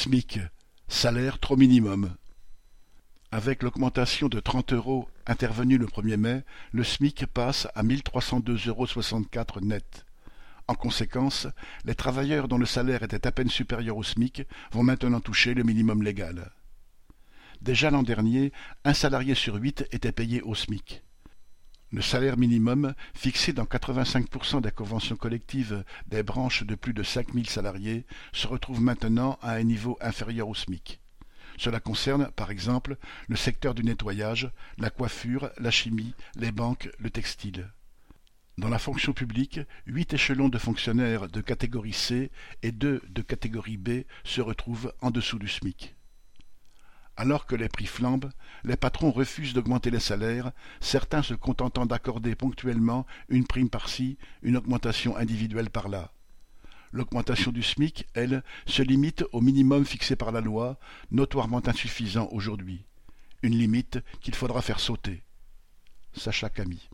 SMIC, salaire trop minimum. Avec l'augmentation de trente euros intervenue le 1er mai, le SMIC passe à 1302,64 euros net. En conséquence, les travailleurs dont le salaire était à peine supérieur au SMIC vont maintenant toucher le minimum légal. Déjà l'an dernier, un salarié sur huit était payé au SMIC. Le salaire minimum, fixé dans 85% des conventions collectives des branches de plus de 5000 salariés, se retrouve maintenant à un niveau inférieur au SMIC. Cela concerne, par exemple, le secteur du nettoyage, la coiffure, la chimie, les banques, le textile. Dans la fonction publique, huit échelons de fonctionnaires de catégorie C et deux de catégorie B se retrouvent en dessous du SMIC. Alors que les prix flambent, les patrons refusent d'augmenter les salaires, certains se contentant d'accorder ponctuellement une prime par-ci, une augmentation individuelle par-là. L'augmentation du SMIC, elle, se limite au minimum fixé par la loi, notoirement insuffisant aujourd'hui. Une limite qu'il faudra faire sauter. Sacha Camille.